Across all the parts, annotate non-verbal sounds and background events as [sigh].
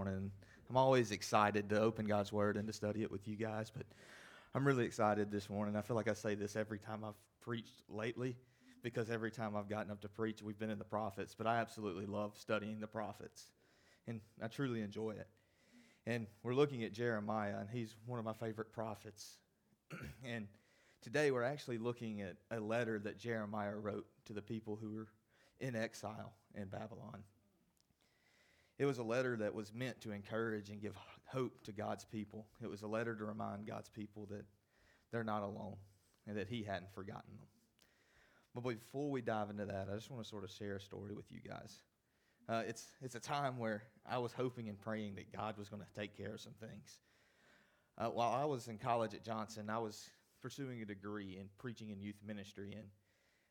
morning. I'm always excited to open God's Word and to study it with you guys, but I'm really excited this morning. I feel like I say this every time I've preached lately because every time I've gotten up to preach, we've been in the prophets, but I absolutely love studying the prophets, and I truly enjoy it. And we're looking at Jeremiah, and he's one of my favorite prophets. [clears throat] and today we're actually looking at a letter that Jeremiah wrote to the people who were in exile in Babylon. It was a letter that was meant to encourage and give hope to God's people. It was a letter to remind God's people that they're not alone and that He hadn't forgotten them. But before we dive into that, I just want to sort of share a story with you guys. Uh, it's, it's a time where I was hoping and praying that God was going to take care of some things. Uh, while I was in college at Johnson, I was pursuing a degree in preaching and youth ministry. And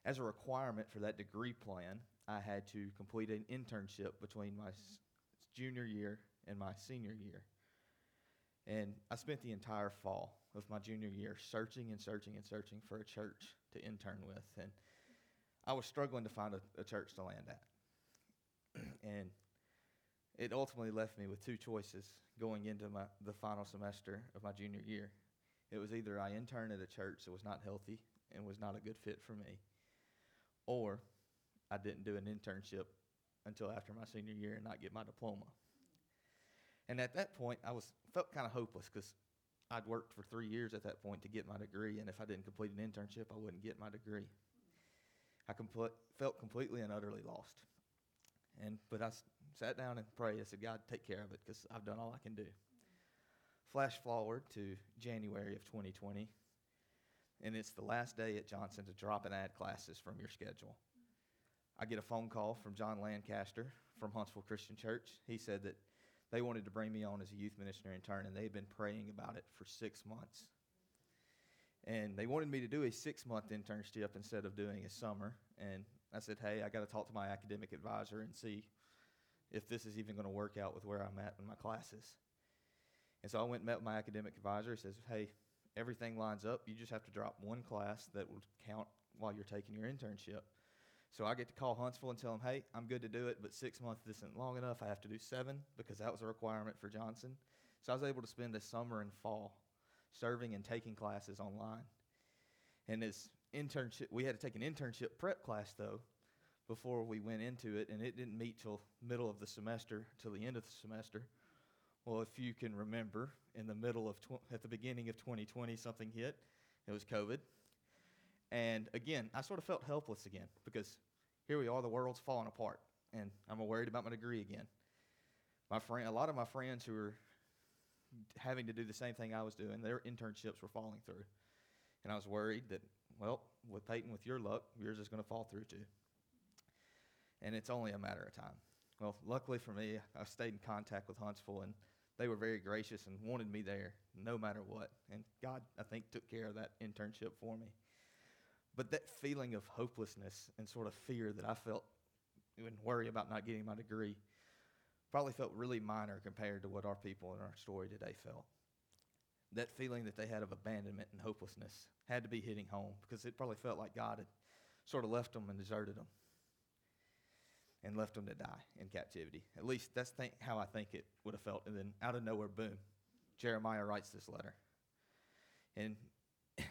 as a requirement for that degree plan, I had to complete an internship between my junior year and my senior year. And I spent the entire fall of my junior year searching and searching and searching for a church to intern with. And I was struggling to find a, a church to land at. [clears throat] and it ultimately left me with two choices going into my, the final semester of my junior year. It was either I interned at a church that was not healthy and was not a good fit for me, or I didn't do an internship until after my senior year and not get my diploma. And at that point, I was felt kind of hopeless because I'd worked for three years at that point to get my degree, and if I didn't complete an internship, I wouldn't get my degree. I compl- felt completely and utterly lost. And but I s- sat down and prayed. I said, God, take care of it because I've done all I can do. Flash forward to January of 2020, and it's the last day at Johnson to drop and add classes from your schedule. I get a phone call from John Lancaster from Huntsville Christian Church. He said that they wanted to bring me on as a youth minister intern, and they'd been praying about it for six months. And they wanted me to do a six month internship instead of doing a summer. And I said, hey, I got to talk to my academic advisor and see if this is even going to work out with where I'm at in my classes. And so I went and met my academic advisor. He says, hey, everything lines up. You just have to drop one class that will count while you're taking your internship. So I get to call Huntsville and tell them, hey, I'm good to do it, but six months isn't long enough. I have to do seven because that was a requirement for Johnson. So I was able to spend a summer and fall serving and taking classes online. And this internship, we had to take an internship prep class though before we went into it, and it didn't meet till middle of the semester, till the end of the semester. Well, if you can remember, in the middle of tw- at the beginning of 2020, something hit. It was COVID. And again, I sort of felt helpless again because here we are, the world's falling apart, and I'm worried about my degree again. My friend, a lot of my friends who were having to do the same thing I was doing, their internships were falling through, and I was worried that, well, with Peyton, with your luck, yours is going to fall through too. And it's only a matter of time. Well, luckily for me, I stayed in contact with Huntsville, and they were very gracious and wanted me there no matter what. And God, I think, took care of that internship for me. But that feeling of hopelessness and sort of fear that I felt and worry about not getting my degree probably felt really minor compared to what our people in our story today felt. That feeling that they had of abandonment and hopelessness had to be hitting home because it probably felt like God had sort of left them and deserted them and left them to die in captivity. At least that's think, how I think it would have felt. And then out of nowhere, boom, Jeremiah writes this letter. And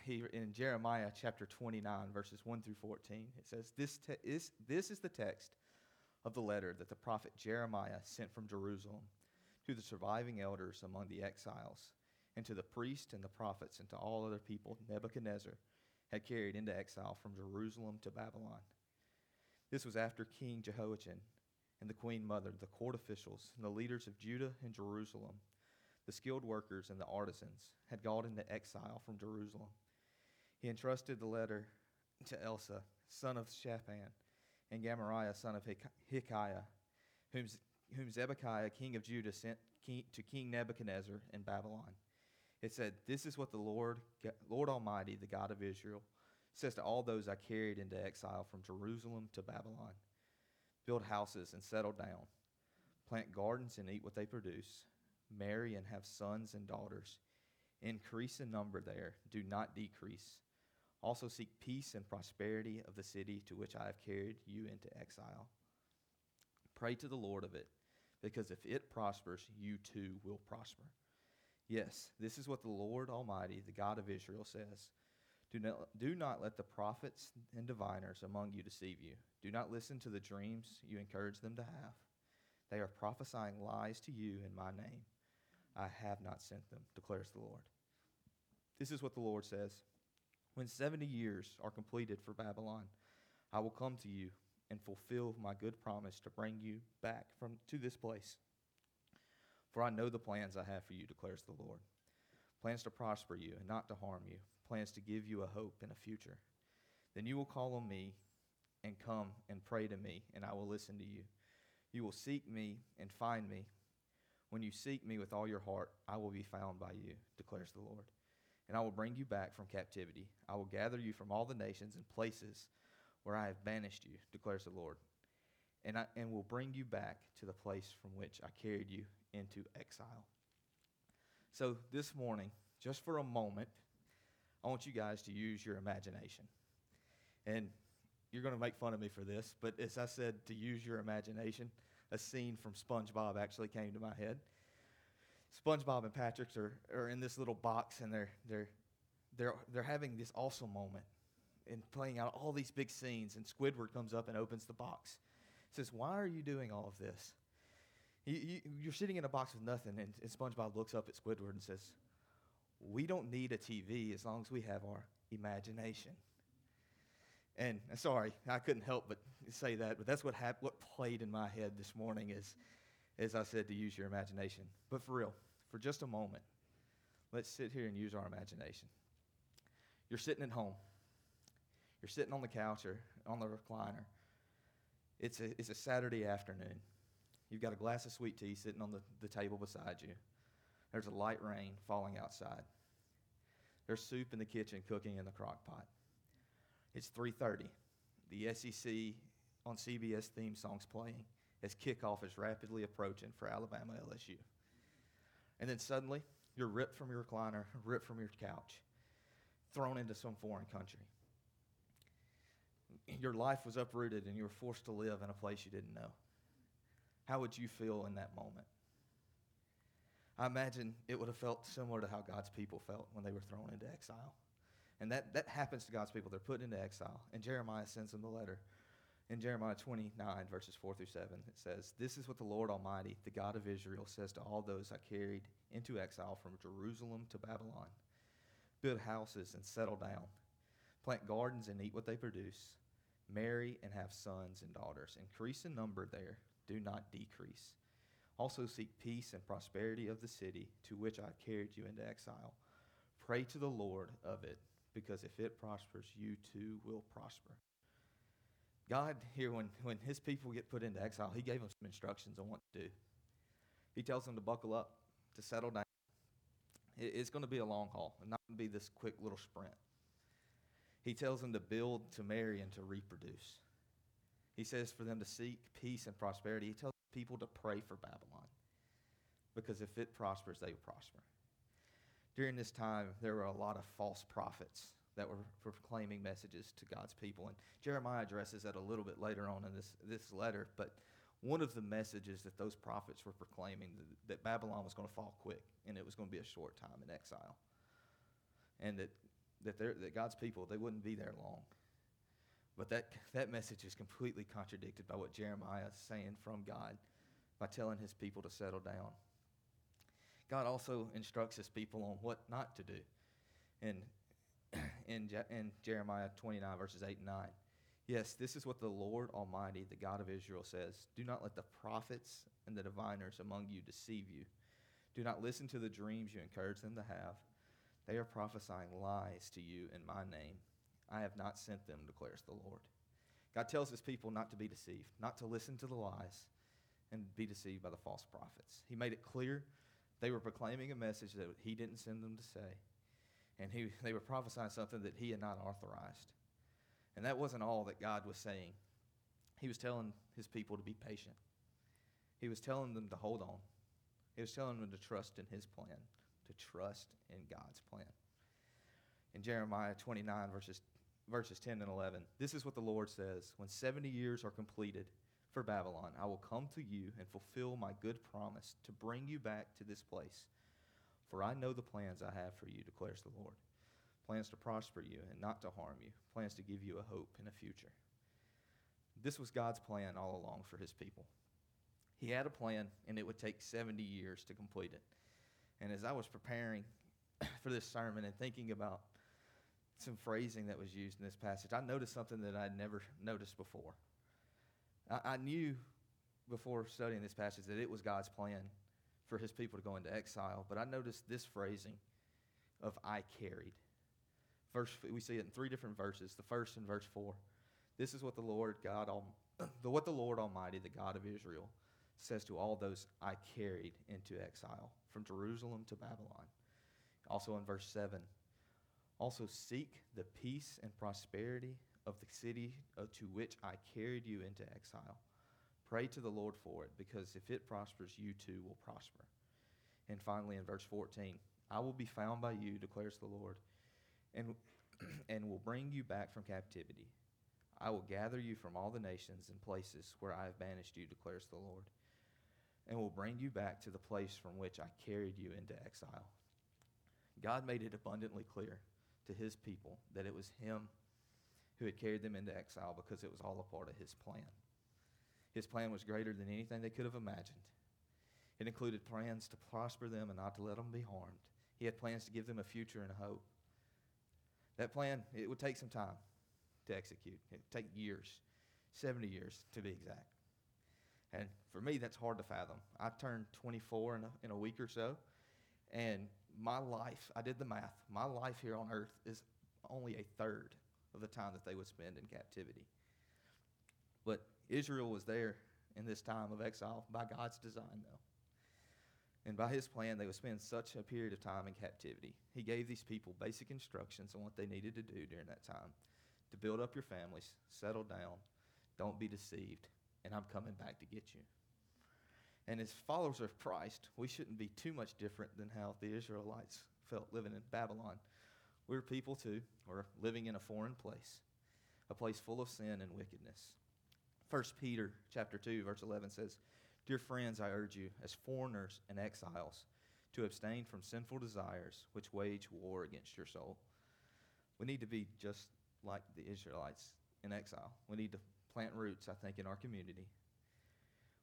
he, in Jeremiah chapter 29, verses 1 through 14, it says, this, te- is, this is the text of the letter that the prophet Jeremiah sent from Jerusalem to the surviving elders among the exiles, and to the priests and the prophets, and to all other people Nebuchadnezzar had carried into exile from Jerusalem to Babylon. This was after King Jehoiachin and the queen mother, the court officials, and the leaders of Judah and Jerusalem, the skilled workers and the artisans, had gone into exile from Jerusalem. He entrusted the letter to Elasah, son of Shaphan, and Gemariah, son of Hilkiah, whom, whom king of Judah, sent to King Nebuchadnezzar in Babylon. It said, This is what the Lord, Lord Almighty, the God of Israel, says to all those I carried into exile from Jerusalem to Babylon Build houses and settle down, plant gardens and eat what they produce, marry and have sons and daughters, increase in number there, do not decrease. Also seek peace and prosperity of the city to which I have carried you into exile. Pray to the Lord of it, because if it prospers, you too will prosper. Yes, this is what the Lord Almighty, the God of Israel, says. Do not, do not let the prophets and diviners among you deceive you. Do not listen to the dreams you encourage them to have. They are prophesying lies to you in my name. I have not sent them, declares the Lord. This is what the Lord says When 70 years are completed for Babylon, I will come to you and fulfill my good promise to bring you back from to this place. For I know the plans I have for you, declares the Lord. Plans to prosper you and not to harm you, plans to give you a hope and a future. Then you will call on me and come and pray to me, and I will listen to you. You will seek me and find me. When you seek me with all your heart, I will be found by you, declares the Lord. And I will bring you back from captivity. I will gather you from all the nations and places where I have banished you, declares the Lord. And, I, and will bring you back to the place from which I carried you into exile. So, this morning, just for a moment, I want you guys to use your imagination. And you're going to make fun of me for this, but as I said, to use your imagination, a scene from SpongeBob actually came to my head. SpongeBob and Patrick are, are in this little box and they're, they're, they're, they're having this awesome moment and playing out all these big scenes. And Squidward comes up and opens the box. says, Why are you doing all of this? You, you, are sitting in a box with nothing. And, and SpongeBob looks up at Squidward and says, We don't need a TV as long as we have our imagination. And sorry, I couldn't help but say that, but that's what, hap- what played in my head this morning is, as I said, to use your imagination. But for real, for just a moment, let's sit here and use our imagination. You're sitting at home. You're sitting on the couch or on the recliner. It's a, it's a Saturday afternoon. You've got a glass of sweet tea sitting on the, the table beside you. There's a light rain falling outside. There's soup in the kitchen cooking in the crock pot. It's 3:30. The SEC on CBS theme songs playing as kickoff is rapidly approaching for Alabama LSU. And then suddenly, you're ripped from your recliner, ripped from your couch, thrown into some foreign country. Your life was uprooted and you were forced to live in a place you didn't know. How would you feel in that moment? I imagine it would have felt similar to how God's people felt when they were thrown into exile. And that, that happens to God's people. They're put into exile. And Jeremiah sends them the letter. In Jeremiah 29, verses 4 through 7, it says, This is what the Lord Almighty, the God of Israel, says to all those I carried into exile from Jerusalem to Babylon Build houses and settle down, plant gardens and eat what they produce, marry and have sons and daughters. Increase in number there, do not decrease. Also seek peace and prosperity of the city to which I carried you into exile. Pray to the Lord of it because if it prospers, you too will prosper. God, here, when, when his people get put into exile, he gave them some instructions on what to do. He tells them to buckle up, to settle down. It's going to be a long haul, and not going to be this quick little sprint. He tells them to build, to marry, and to reproduce. He says for them to seek peace and prosperity. He tells people to pray for Babylon because if it prospers, they will prosper during this time, there were a lot of false prophets that were proclaiming messages to God's people. And Jeremiah addresses that a little bit later on in this, this letter. But one of the messages that those prophets were proclaiming that, that Babylon was going to fall quick and it was going to be a short time in exile. And that, that, that God's people, they wouldn't be there long. But that, that message is completely contradicted by what Jeremiah is saying from God by telling his people to settle down. God also instructs his people on what not to do. In, in, in Jeremiah 29, verses 8 and 9. Yes, this is what the Lord Almighty, the God of Israel, says Do not let the prophets and the diviners among you deceive you. Do not listen to the dreams you encourage them to have. They are prophesying lies to you in my name. I have not sent them, declares the Lord. God tells his people not to be deceived, not to listen to the lies, and be deceived by the false prophets. He made it clear they were proclaiming a message that he didn't send them to say. And he, they were prophesying something that he had not authorized. And that wasn't all that God was saying. He was telling his people to be patient. He was telling them to hold on. He was telling them to trust in his plan, to trust in God's plan. In Jeremiah 29, verses, verses 10 and 11, this is what the Lord says When 70 years are completed for Babylon. I will come to you and fulfill my good promise to bring you back to this place. For I know the plans I have for you, declares the Lord plans to prosper you and not to harm you, plans to give you a hope and a future. This was God's plan all along for his people. He had a plan, and it would take 70 years to complete it. And as I was preparing [coughs] for this sermon and thinking about some phrasing that was used in this passage, I noticed something that I'd never noticed before. I, I knew before studying this passage that it was God's plan for his people to go into exile, but I noticed this phrasing of I carried. Verse, we see it in three different verses. The first in verse 4. This is what the Lord God, [clears throat] the, what the Lord Almighty, the God of Israel, says to all those I carried into exile from Jerusalem to Babylon. Also in verse 7. Also seek the peace and prosperity of the city uh, to which I carried you into exile. Pray to the Lord for it, because if it prospers, you too will prosper. And finally, in verse 14, I will be found by you, declares the Lord, and, [clears throat] and will bring you back from captivity. I will gather you from all the nations and places where I have banished you, declares the Lord, and will bring you back to the place from which I carried you into exile. God made it abundantly clear to his people that it was him who had carried them into exile because it was all a part of his plan. His plan was greater than anything they could have imagined. It included plans to prosper them and not to let them be harmed. He had plans to give them a future and a hope. That plan, it would take some time to execute. It would take years, 70 years to be exact. And for me, that's hard to fathom. I turned 24 in a, in a week or so, and my life, I did the math, my life here on earth is only a third of the time that they would spend in captivity. But Israel was there in this time of exile by God's design, though. And by his plan, they would spend such a period of time in captivity. He gave these people basic instructions on what they needed to do during that time to build up your families, settle down, don't be deceived, and I'm coming back to get you. And as followers of Christ, we shouldn't be too much different than how the Israelites felt living in Babylon. We're people too. We're living in a foreign place, a place full of sin and wickedness. 1 Peter chapter 2 verse 11 says, "Dear friends, I urge you as foreigners and exiles to abstain from sinful desires which wage war against your soul." We need to be just like the Israelites in exile. We need to plant roots, I think, in our community.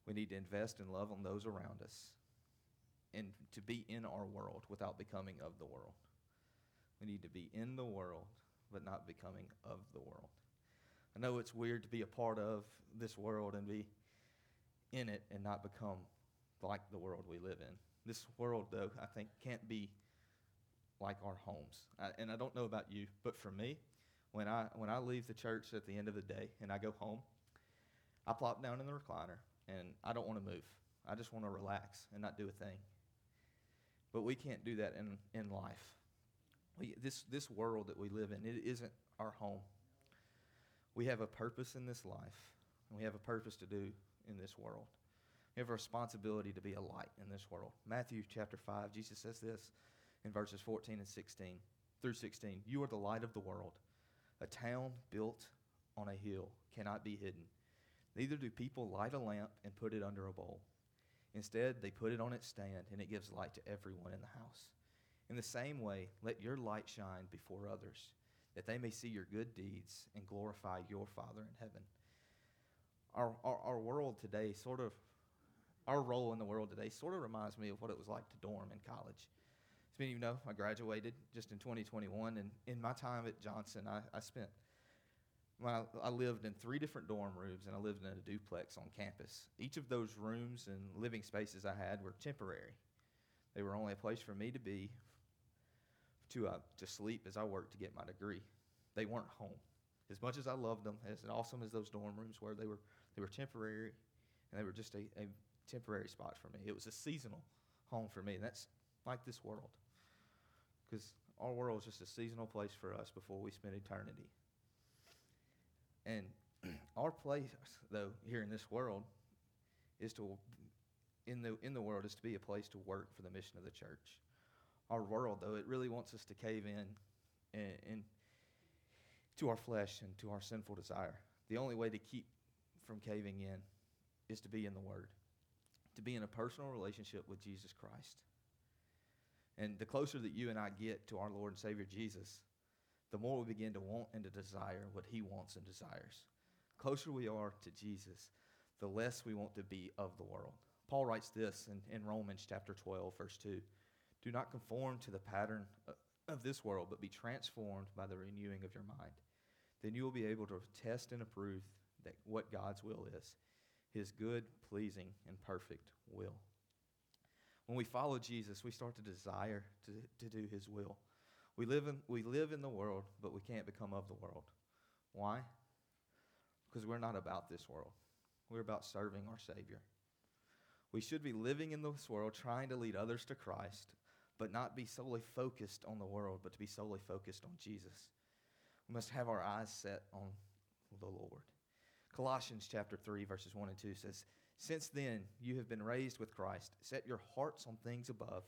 We need to invest in love on those around us and to be in our world without becoming of the world. We need to be in the world, but not becoming of the world. I know it's weird to be a part of this world and be in it and not become like the world we live in. This world, though, I think can't be like our homes. I, and I don't know about you, but for me, when I when I leave the church at the end of the day and I go home, I plop down in the recliner and I don't want to move. I just want to relax and not do a thing. But we can't do that in, in life. We, this, this world that we live in, it isn't our home. We have a purpose in this life, and we have a purpose to do in this world. We have a responsibility to be a light in this world. Matthew chapter 5, Jesus says this in verses 14 and 16 through 16 You are the light of the world. A town built on a hill cannot be hidden. Neither do people light a lamp and put it under a bowl. Instead, they put it on its stand, and it gives light to everyone in the house. In the same way, let your light shine before others, that they may see your good deeds and glorify your Father in heaven. Our, our, our world today, sort of, our role in the world today, sort of reminds me of what it was like to dorm in college. As many of you know, I graduated just in 2021, and in my time at Johnson, I, I spent I, I lived in three different dorm rooms and I lived in a duplex on campus. Each of those rooms and living spaces I had were temporary. They were only a place for me to be, to, uh, to sleep as I worked to get my degree. They weren't home. As much as I loved them, as awesome as those dorm rooms were, they were, they were temporary and they were just a, a temporary spot for me. It was a seasonal home for me. And that's like this world. Because our world is just a seasonal place for us before we spend eternity. And [clears throat] our place, though, here in this world, is to, in the, in the world, is to be a place to work for the mission of the church. Our world, though, it really wants us to cave in and, and to our flesh and to our sinful desire. The only way to keep from caving in is to be in the Word, to be in a personal relationship with Jesus Christ. And the closer that you and I get to our Lord and Savior Jesus, the more we begin to want and to desire what He wants and desires. The closer we are to Jesus, the less we want to be of the world. Paul writes this in, in Romans chapter 12, verse 2 Do not conform to the pattern of this world, but be transformed by the renewing of your mind. Then you will be able to test and approve that what God's will is his good, pleasing, and perfect will. When we follow Jesus, we start to desire to, to do his will. We live, in, we live in the world, but we can't become of the world. Why? Because we're not about this world. We're about serving our Savior. We should be living in this world, trying to lead others to Christ, but not be solely focused on the world, but to be solely focused on Jesus. We must have our eyes set on the Lord. Colossians chapter 3, verses 1 and 2 says, Since then you have been raised with Christ. Set your hearts on things above,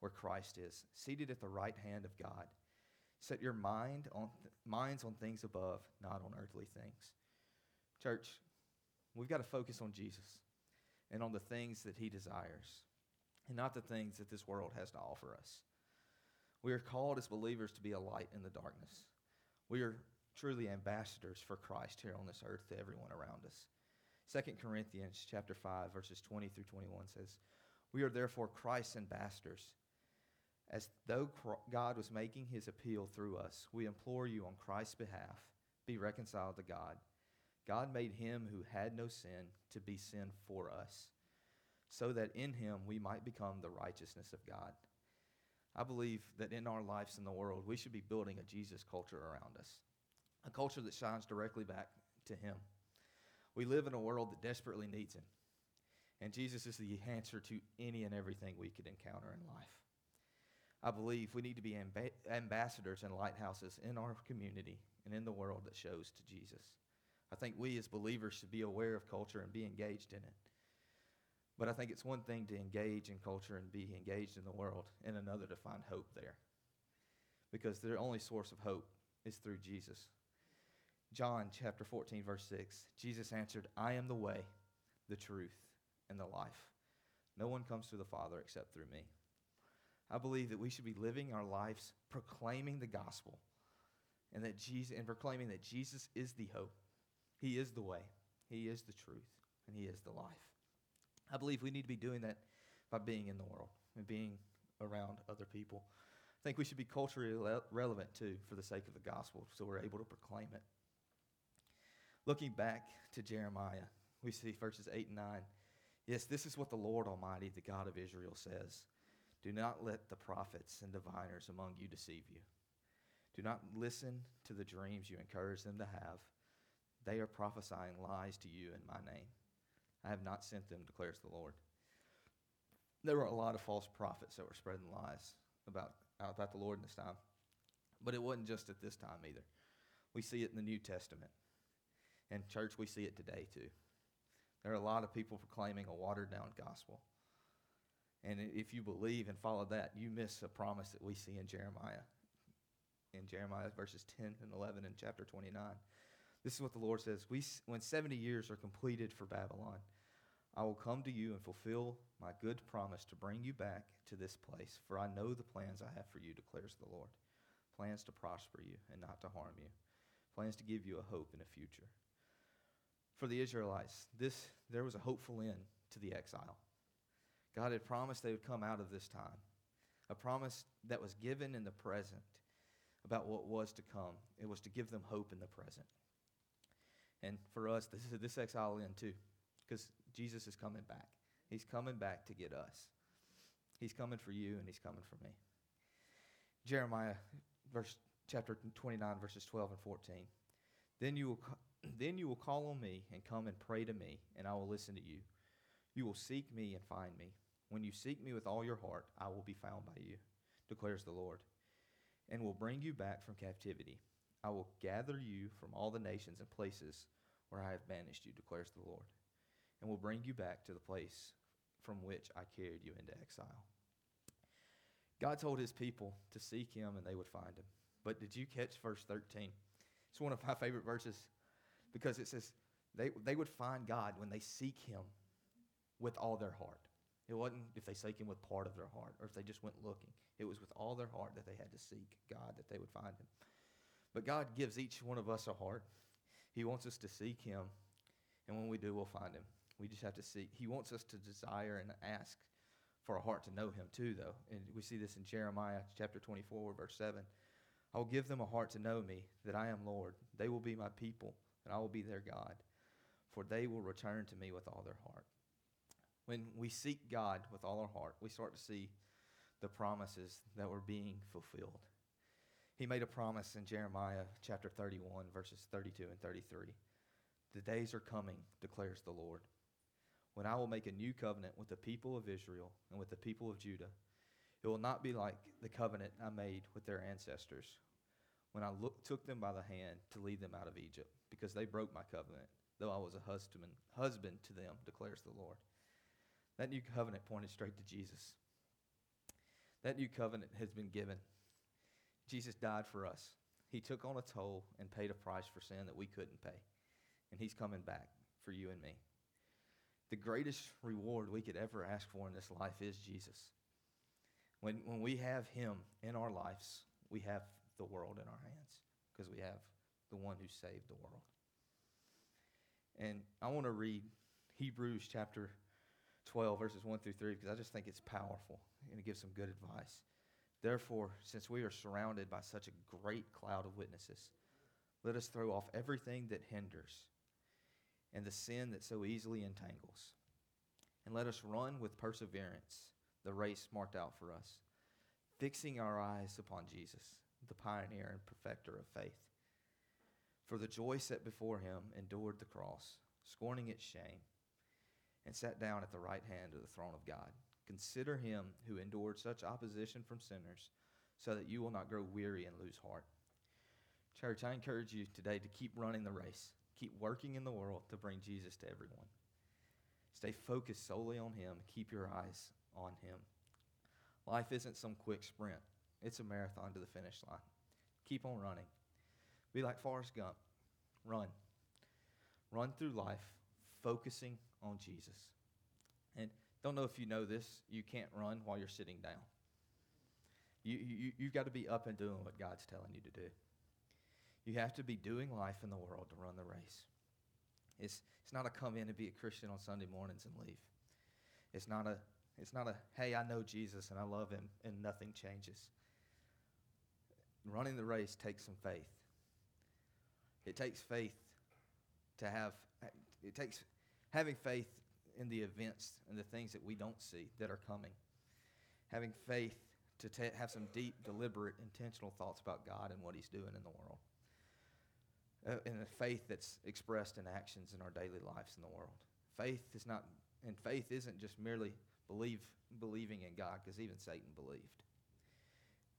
where Christ is, seated at the right hand of God. Set your mind on th- minds on things above, not on earthly things. Church, we've got to focus on Jesus and on the things that he desires, and not the things that this world has to offer us. We are called as believers to be a light in the darkness. We are truly ambassadors for Christ here on this earth to everyone around us. 2 Corinthians chapter 5 verses 20 through 21 says, "We are therefore Christ's ambassadors. As though God was making his appeal through us, we implore you on Christ's behalf, be reconciled to God. God made him who had no sin to be sin for us, so that in him we might become the righteousness of God." I believe that in our lives in the world, we should be building a Jesus culture around us a culture that shines directly back to Him. We live in a world that desperately needs Him, and Jesus is the answer to any and everything we could encounter in life. I believe we need to be amb- ambassadors and lighthouses in our community and in the world that shows to Jesus. I think we as believers should be aware of culture and be engaged in it. But I think it's one thing to engage in culture and be engaged in the world, and another to find hope there. Because their only source of hope is through Jesus. John chapter 14, verse 6, Jesus answered, I am the way, the truth, and the life. No one comes to the Father except through me. I believe that we should be living our lives proclaiming the gospel and that Jesus and proclaiming that Jesus is the hope. He is the way, he is the truth, and he is the life. I believe we need to be doing that by being in the world and being around other people. I think we should be culturally relevant too for the sake of the gospel so we're able to proclaim it. Looking back to Jeremiah, we see verses 8 and 9. Yes, this is what the Lord Almighty, the God of Israel, says Do not let the prophets and diviners among you deceive you. Do not listen to the dreams you encourage them to have. They are prophesying lies to you in my name. I have not sent them, declares the Lord. There were a lot of false prophets that were spreading lies about, about the Lord in this time. But it wasn't just at this time either. We see it in the New Testament. And, church, we see it today too. There are a lot of people proclaiming a watered down gospel. And if you believe and follow that, you miss a promise that we see in Jeremiah. In Jeremiah verses 10 and 11 in chapter 29. This is what the Lord says we, When 70 years are completed for Babylon, I will come to you and fulfill my good promise to bring you back to this place, for I know the plans I have for you, declares the Lord. Plans to prosper you and not to harm you, plans to give you a hope and a future for the Israelites, this, there was a hopeful end to the exile. God had promised they would come out of this time, a promise that was given in the present about what was to come. It was to give them hope in the present. And for us, this, this exile end too, because Jesus is coming back. He's coming back to get us. He's coming for you, and he's coming for me. Jeremiah, verse chapter 29, verses 12 and 14. Then you will [clears throat] then you will call on me and come and pray to me, and I will listen to you. You will seek me and find me. When you seek me with all your heart, I will be found by you, declares the Lord, and will bring you back from captivity. I will gather you from all the nations and places where I have banished you, declares the Lord, and will bring you back to the place from which I carried you into exile. God told his people to seek him and they would find him. But did you catch verse 13? It's one of my favorite verses because it says, They, they would find God when they seek Him with all their heart. It wasn't if they seek Him with part of their heart or if they just went looking. It was with all their heart that they had to seek God that they would find Him. But God gives each one of us a heart. He wants us to seek Him, and when we do, we'll find Him. We just have to see. He wants us to desire and ask for a heart to know Him too, though. And we see this in Jeremiah chapter 24, verse 7. I will give them a heart to know me, that I am Lord. They will be my people, and I will be their God, for they will return to me with all their heart. When we seek God with all our heart, we start to see the promises that were being fulfilled. He made a promise in Jeremiah chapter 31, verses 32 and 33. The days are coming, declares the Lord, when I will make a new covenant with the people of Israel and with the people of Judah. It will not be like the covenant I made with their ancestors when I look, took them by the hand to lead them out of Egypt, because they broke my covenant, though I was a husband, husband to them, declares the Lord. That new covenant pointed straight to Jesus. That new covenant has been given. Jesus died for us. He took on a toll and paid a price for sin that we couldn't pay. And he's coming back for you and me. The greatest reward we could ever ask for in this life is Jesus. When, when we have him in our lives, we have the world in our hands because we have the one who saved the world. And I want to read Hebrews chapter 12, verses 1 through 3, because I just think it's powerful and it gives some good advice. Therefore, since we are surrounded by such a great cloud of witnesses, let us throw off everything that hinders and the sin that so easily entangles. And let us run with perseverance the race marked out for us, fixing our eyes upon Jesus, the pioneer and perfecter of faith. For the joy set before him endured the cross, scorning its shame and sat down at the right hand of the throne of God. Consider him who endured such opposition from sinners, so that you will not grow weary and lose heart. Church, I encourage you today to keep running the race, keep working in the world to bring Jesus to everyone. Stay focused solely on him, keep your eyes on him. Life isn't some quick sprint, it's a marathon to the finish line. Keep on running. Be like Forrest Gump. Run. Run through life, focusing on Jesus. And don't know if you know this, you can't run while you're sitting down. You, you, you've got to be up and doing what God's telling you to do. You have to be doing life in the world to run the race. It's, it's not a come in and be a Christian on Sunday mornings and leave. It's not a, it's not a, hey, I know Jesus and I love him and nothing changes. Running the race takes some faith. It takes faith to have, it takes having faith in the events and the things that we don't see that are coming. Having faith to ta- have some deep, deliberate, intentional thoughts about God and what He's doing in the world. Uh, and a faith that's expressed in actions in our daily lives in the world. Faith is not, and faith isn't just merely believe, believing in God, because even Satan believed.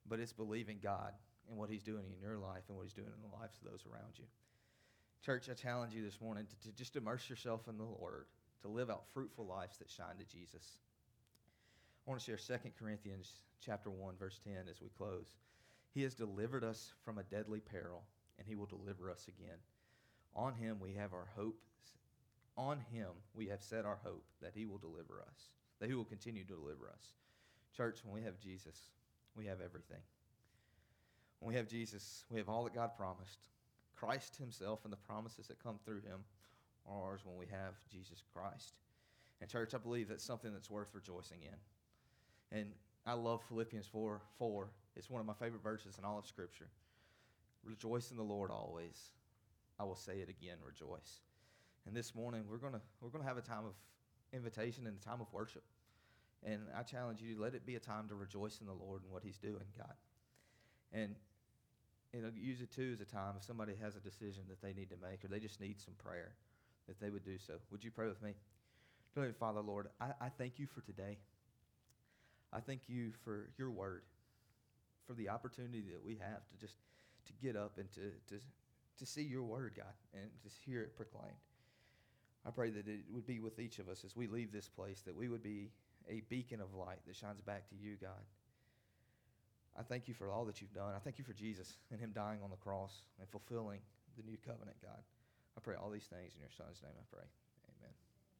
But it's believing God and what He's doing in your life and what He's doing in the lives of those around you. Church, I challenge you this morning to, to just immerse yourself in the Lord, to live out fruitful lives that shine to Jesus. I want to share 2 Corinthians chapter 1, verse 10 as we close. He has delivered us from a deadly peril, and he will deliver us again. On him we have our hope. On him we have set our hope that he will deliver us, that he will continue to deliver us. Church, when we have Jesus, we have everything. When we have Jesus, we have all that God promised. Christ himself and the promises that come through him are ours when we have Jesus Christ. And, church, I believe that's something that's worth rejoicing in. And I love Philippians 4 4. It's one of my favorite verses in all of Scripture. Rejoice in the Lord always. I will say it again, rejoice. And this morning, we're going to we're gonna have a time of invitation and a time of worship. And I challenge you, let it be a time to rejoice in the Lord and what He's doing, God. And you know, use it too as a time if somebody has a decision that they need to make or they just need some prayer, that they would do so. Would you pray with me? Father, Lord, I, I thank you for today. I thank you for your word, for the opportunity that we have to just to get up and to, to, to see your word, God, and to hear it proclaimed. I pray that it would be with each of us as we leave this place, that we would be a beacon of light that shines back to you, God. I thank you for all that you've done. I thank you for Jesus and him dying on the cross and fulfilling the new covenant, God. I pray all these things in your son's name I pray.